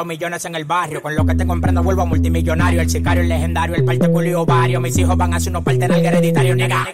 los millones en el barrio. Con lo que te comprendo vuelvo multimillonario. El sicario, el legendario, el parte culo y ovario. Mis hijos van a ser unos parte en hereditario, nega.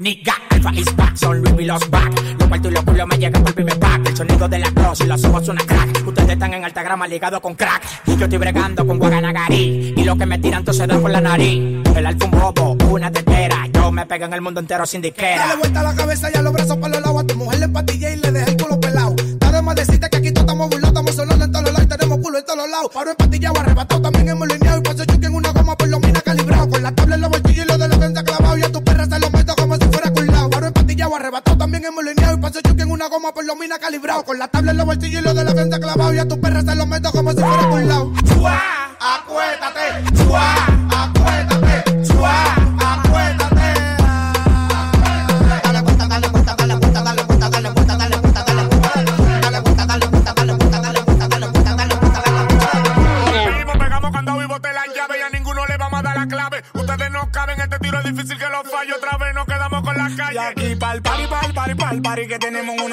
Nigga, Alpha is back, son Louis los back. Los cuartos y los culos me llegan por primer pack. El sonido de la cross y los ojos suena crack. Ustedes están en alta grama ligados con crack. Y yo estoy bregando con Guaganagari. Y los que me tiran todos se dan por la nariz. El alfa un bobo, una tetera. Yo me pego en el mundo entero sin disquera. Dale vuelta a la cabeza y a los brazos para los lados. A tu mujer le empatillé y le dejé el culo pelado. Más decirte que aquí todos estamos burlados, estamos solos en todos los lados y tenemos culo en todos los lados. Paro empatillado, arrebatado, también hemos lineado. Y paso yo que en una goma por lo mina calibrado. Con la tabla en los bolsillos y lo de la venta clavado. Y a tu perra se lo meto como si fuera culado. Paro empatillado, arrebatado, también hemos lineado. Y paso yo que en una goma por lo mina calibrado. Con la tabla en los bolsillos y lo de la venta clavado. Y a tu perra se lo meto como si fuera culado. Acuérdate,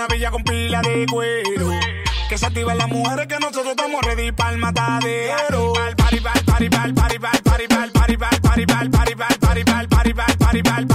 villa con pila de cuero. Que se activan las mujeres que nosotros estamos ready matadero. Pal party, pal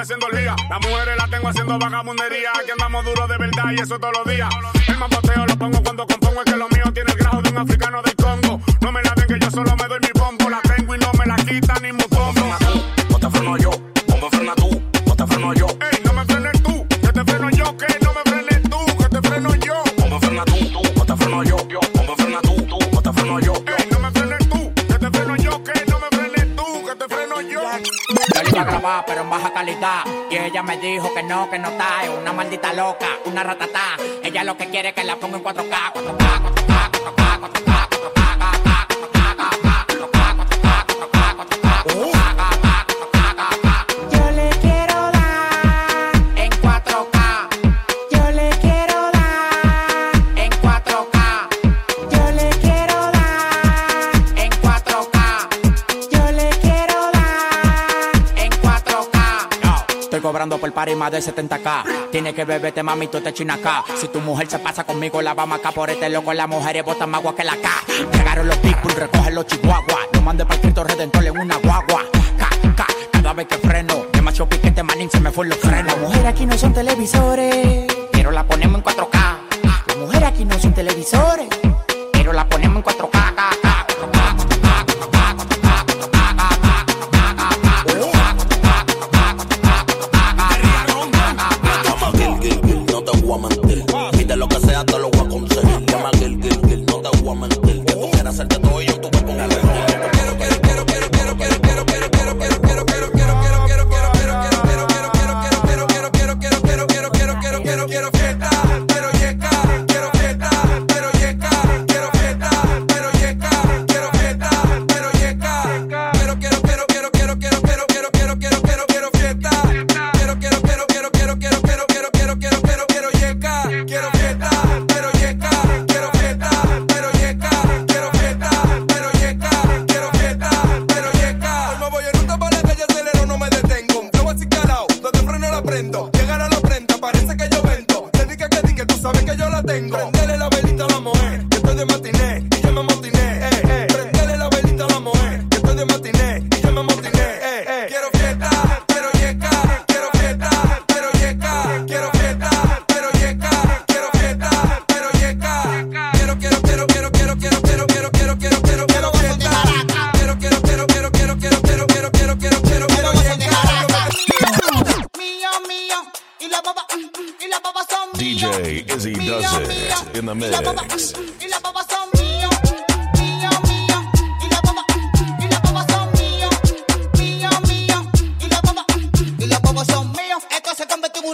haciendo olvida. Las mujeres las tengo haciendo vagabundería. Aquí andamos duro de verdad y eso todos los días. El mapoteo lo pongo cuando compongo. Es que lo mío tiene el grajo de un africano del Congo. No me la den que yo solo me Pero en baja calidad. Y ella me dijo que no, que no está, es una maldita loca, una ratatá. Ella lo que quiere es que la ponga en 4K, 4K, 4K, 4K, 4K. 4K. cobrando por par y de 70k. Tiene que beberte, mami, tú te china acá. Si tu mujer se pasa conmigo, la vamos acá por este loco. Las mujeres botan más agua que la K. Llegaron los people, recogen los chihuahuas. No mande para Cristo Redentor en una guagua. Ka, ka, cada vez que freno, demasiado piquete, manín, se me fue los frenos. Las mujeres aquí no son televisores, pero la ponemos en 4K. Las mujeres aquí no son televisores, pero la ponemos en 4K.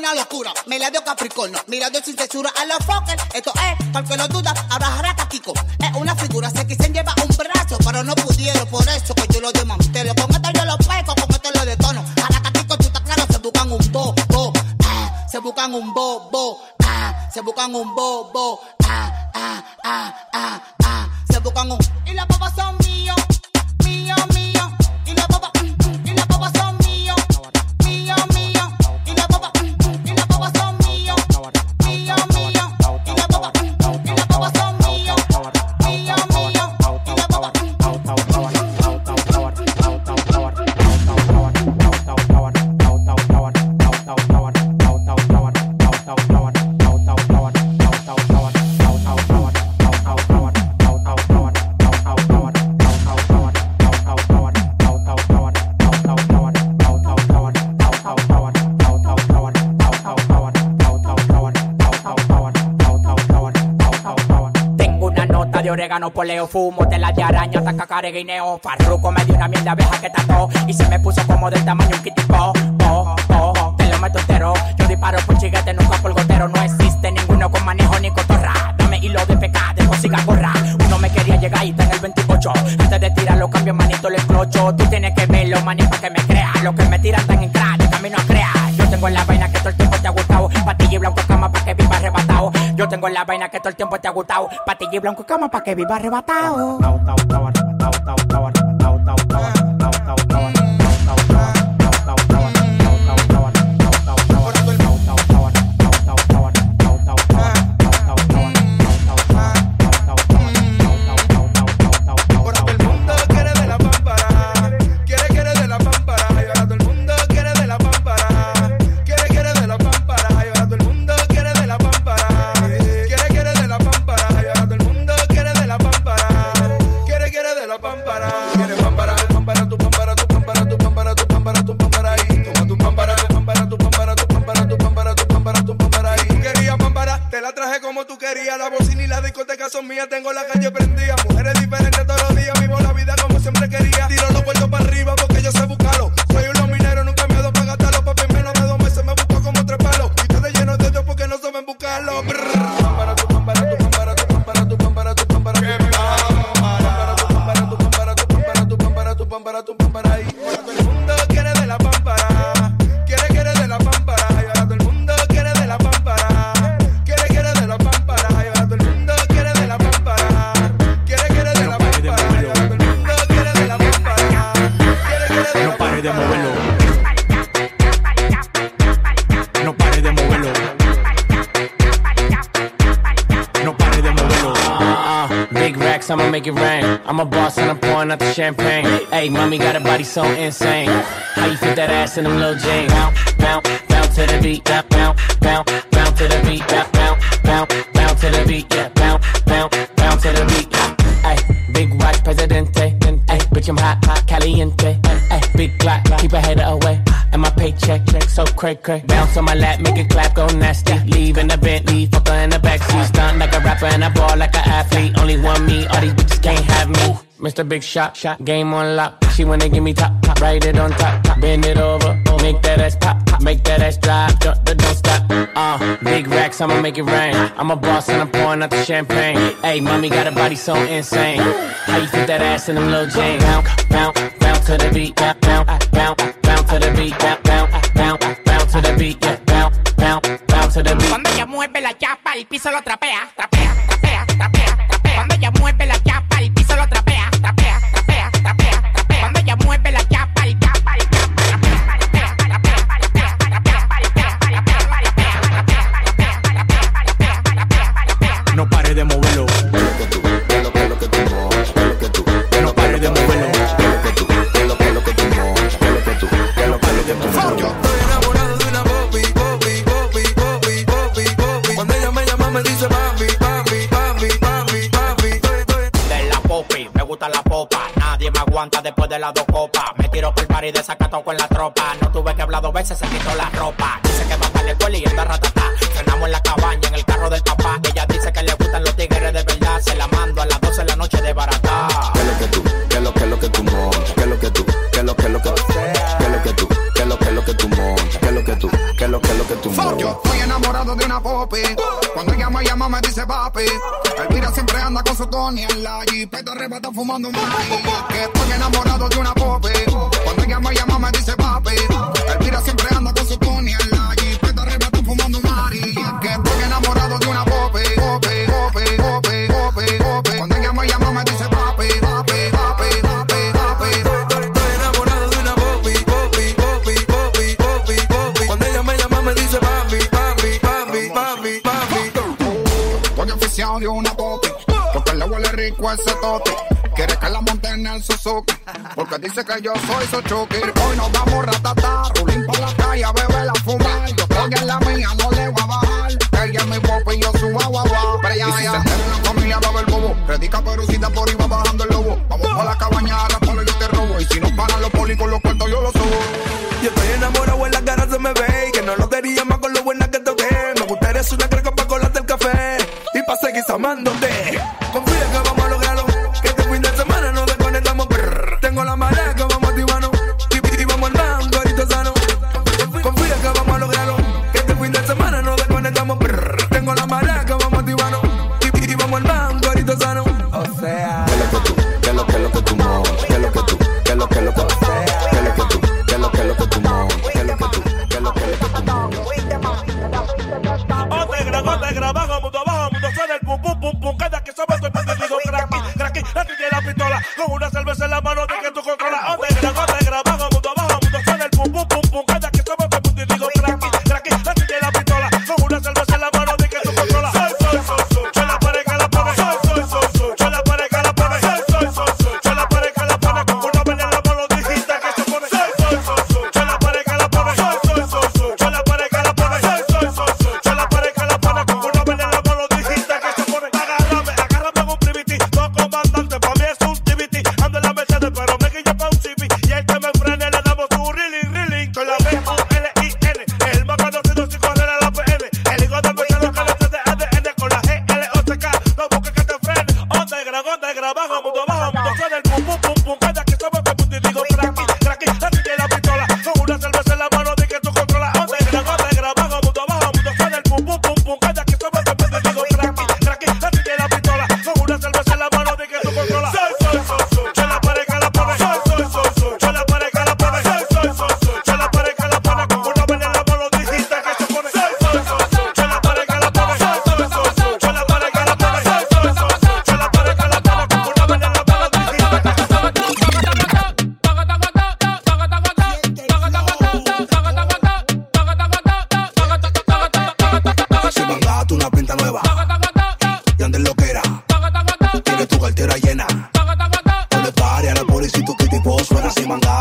Una locura. Me la dio Capricornio. Mirando sin censura a los fuckers. Esto es, para el que lo duda, ahora jarata Kiko. Es una figura, se quisen llevar un brazo, pero no pudieron. Por eso que yo lo desmantelo. Con esto yo lo pego, con esto lo detono. Jarata Kiko, tú estás claro, se buscan un bo, bo. Ah, se buscan un bo, bo. Ah, se buscan un bo, bo. Ah, ah, ah, ah, ah. Se buscan un. Y las babas son míos. Nota de orégano, poleo, fumo, tela de araña, taca guineo. Farruco me dio una mierda abeja que tató y se me puso como del tamaño un kitipo. Oh, oh, te lo meto entero. Yo disparo por chiguete, nunca por gotero. No existe ninguno con manejo ni cotorra. Dame hilo de pecado, de música gorra. Uno me quería llegar y está en el 28. Antes de tirar los cambios, manito, le explocho. Tú tienes que verlo, manito, para que me crea. Los que me tiran están en crack, camino a crear. Yo tengo la vaina que todo el tiempo te ha gustado. Patilla y blanco cama para que viva arrebatado. Yo tengo la vaina que todo el tiempo te ha gustado. Patilla y blanco cama para que viva arrebatado. Racks, I'ma make it rain. I'm a boss and I'm pouring out the champagne. Hey, mommy got a body so insane. How you fit that ass in them little jeans? Bounce, bounce, bounce to the beat. Bounce, bounce, bounce, bounce to the beat. Bounce, bounce, bounce, bounce to the beat. Yeah, bounce, bounce, bounce to the beat. Hey, big watch, presidente. Hey, bitch, I'm hot, hot, caliente. Hey, big clock, keep a header away. Paycheck, check so cray cray. Bounce on my lap, make it clap, go nasty. Leave in the Bentley, fuck her in the backseat. Stunt like a rapper and I ball like an athlete. Only one me, all these bitches can't have me. Mr. Big Shot, shot, game on lock. She wanna give me top, top, write it on top, top. bend it over, make that ass pop, pop, make that ass drop, don't, don't stop. Uh, big racks, I'ma make it rain. I'm a boss and I'm pouring out the champagne. Hey, mommy got a body so insane. How you fit that ass in them little jeans? Bounce, bounce, bounce to the beat, bounce, bounce Cuando ella mueve la chapa, el piso lo trapea, trapea, desacato con la tropa. No tuve que hablar dos veces, se quitó la ropa. Dice que va para la escuela y anda ratatá. Frenamos en la cabaña, en el carro del papá. Ella dice que le gustan los tigres de verdad. Se la mando a las 12 de la noche de barata. ¿Qué es lo que tú? ¿Qué es lo que es lo que tú montas? ¿Qué es lo que tú? ¿Qué es lo que es lo que ¿Qué es lo que tú? ¿Qué es lo que es lo que tú montas? ¿Qué es lo que tú? ¿Qué es lo que es lo que tú Yo montas? estoy enamorado de una popi. Cuando ella me llama me dice papi. Elvira Tony en la jipeta fumando. Que estoy enamorado de una popi. Cuando ella me llama me dice papi. Elvira siempre anda con su Tony en la jipeta arrebata fumando mari. Que estoy enamorado de una popi. Popi, popi, popi, popi, popi. Cuando ella me llama me dice papi, papi, papi, papi, papi. estoy- estoy enamorado de una Bobby, Bobby, Bobby, Bobby, Bobby. Cuando ella me llama me dice papi, papi, papi, papi, papi. Estoy oficial de una popi, le huele rico ese tote. Quiere que la monte en el Suzuki, porque dice que yo soy su chuki. Hoy nos vamos ratatá, rulín por la calle a beber la fumar. Yo estoy en la mía, no le voy a bajar. Ella es mi popi y yo su agua, agua. Pero ya, ya. Se entera la familia va a ver bobo. Predica perucita por va bajando el lobo. Vamos pa' la cabaña, a la palo yo te robo. Y si nos paran los polis con los cuartos yo los subo. Yo estoy enamorado en la cara se me ve y que no lo diría más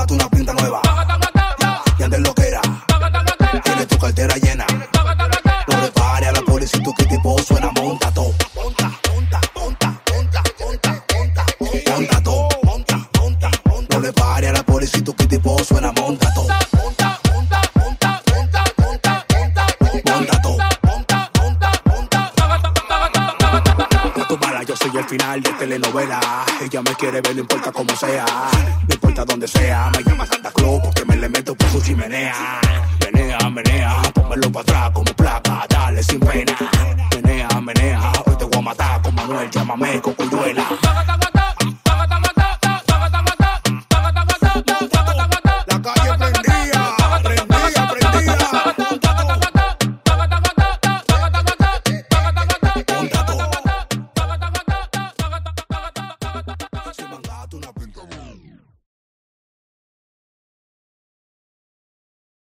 una pinta nueva. Y antes lo que era, tienes tu cartera llena. No le a la policía, tu que tipo suena monta. No le a la policía, tu que tipo suena monta todo. Yo soy el final de telenovela. Ella me quiere ver, chimenea. Menea, menea, pónmelo para atrás como placa. Dale sin pena. Menea, menea, hoy te voy a matar con Manuel. Llámame con cuyuela.